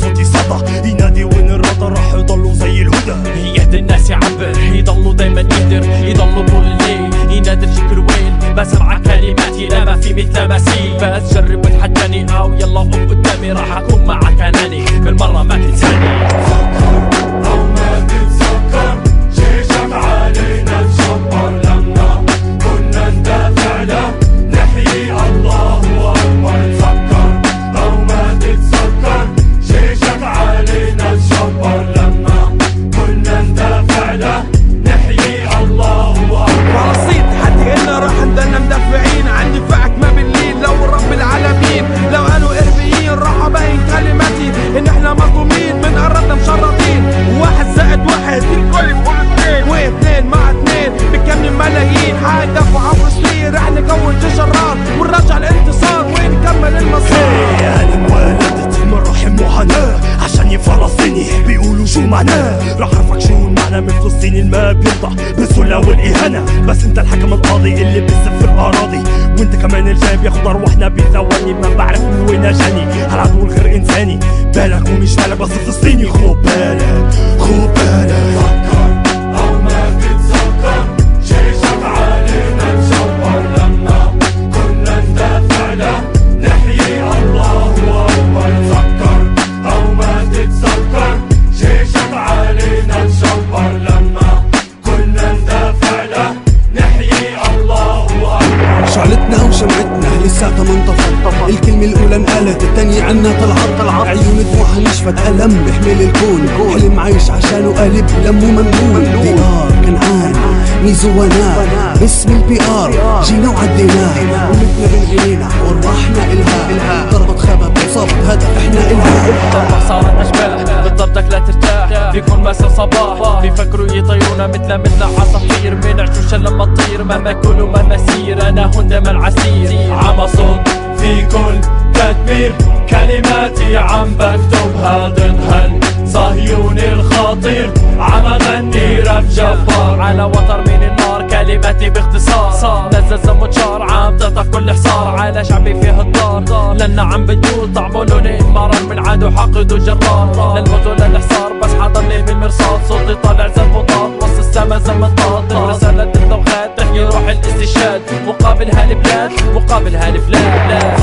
صوتي صدى ينادي وين الرضا راح يضلوا زي الهدى. يهدي الناس يعبر يضلوا دايما يقدر يضلوا طول الليل. ينادي الفكر وين؟ ما سمع كلماتي لا ما في مثل مسيح بس جرب وتحداني أو يلا قوم قدامي. راح أكون معك أناني. بالمرة ما تنساني. بين ما بيرضى بالسلة والإهانة. بس انت الحكم القاضي اللي بيسب في الأراضي. وانت كمان الجاي بياخد أرواحنا بثواني. ما بعرف من وين أجاني. هالعدو الغير إنساني؟ بالك ومش بالك بس فلسطيني خو بالك خو بالك ما انطفت الكلمة الأولى انقالت الثانية عنا طلعت. عيون دموعها نشفت ألم بحمل الكون. حلم عايش عشانه قالب لم ومنقول دي ار كنعان ميزو باسم البي ار جينا وعديناه. ومتنا بين عينينا وارواحنا إلها. ضربت خبب وصابت هدف إحنا إلها. ترتاح في كل مسا صباح. بيفكروا يطيرونا مثل مثل عصافير من عشوشة لما تطير مهما كل وما مسير أنا هون دايما عسير عم أصد في كل تدبير. كلماتي عم بكتبها ضد هالصهيوني الخطير؟ عم أغني راب جبار. على وتر من النار كلماتي باختصار. نزل زموتشار عم تقطع كل حصار. على شعبي فيه الدار لنا عم بتقول طعمه لونين مرر من عدو حقد وجرار للموت وللحصار بس حاضرني بالمرصاد. صوتي طالع زي الفوطات وسط السما زي المطاط. رسالة التوخات تحيي روح الاستشهاد. مقابل هالبلاد مقابل هالبلاد.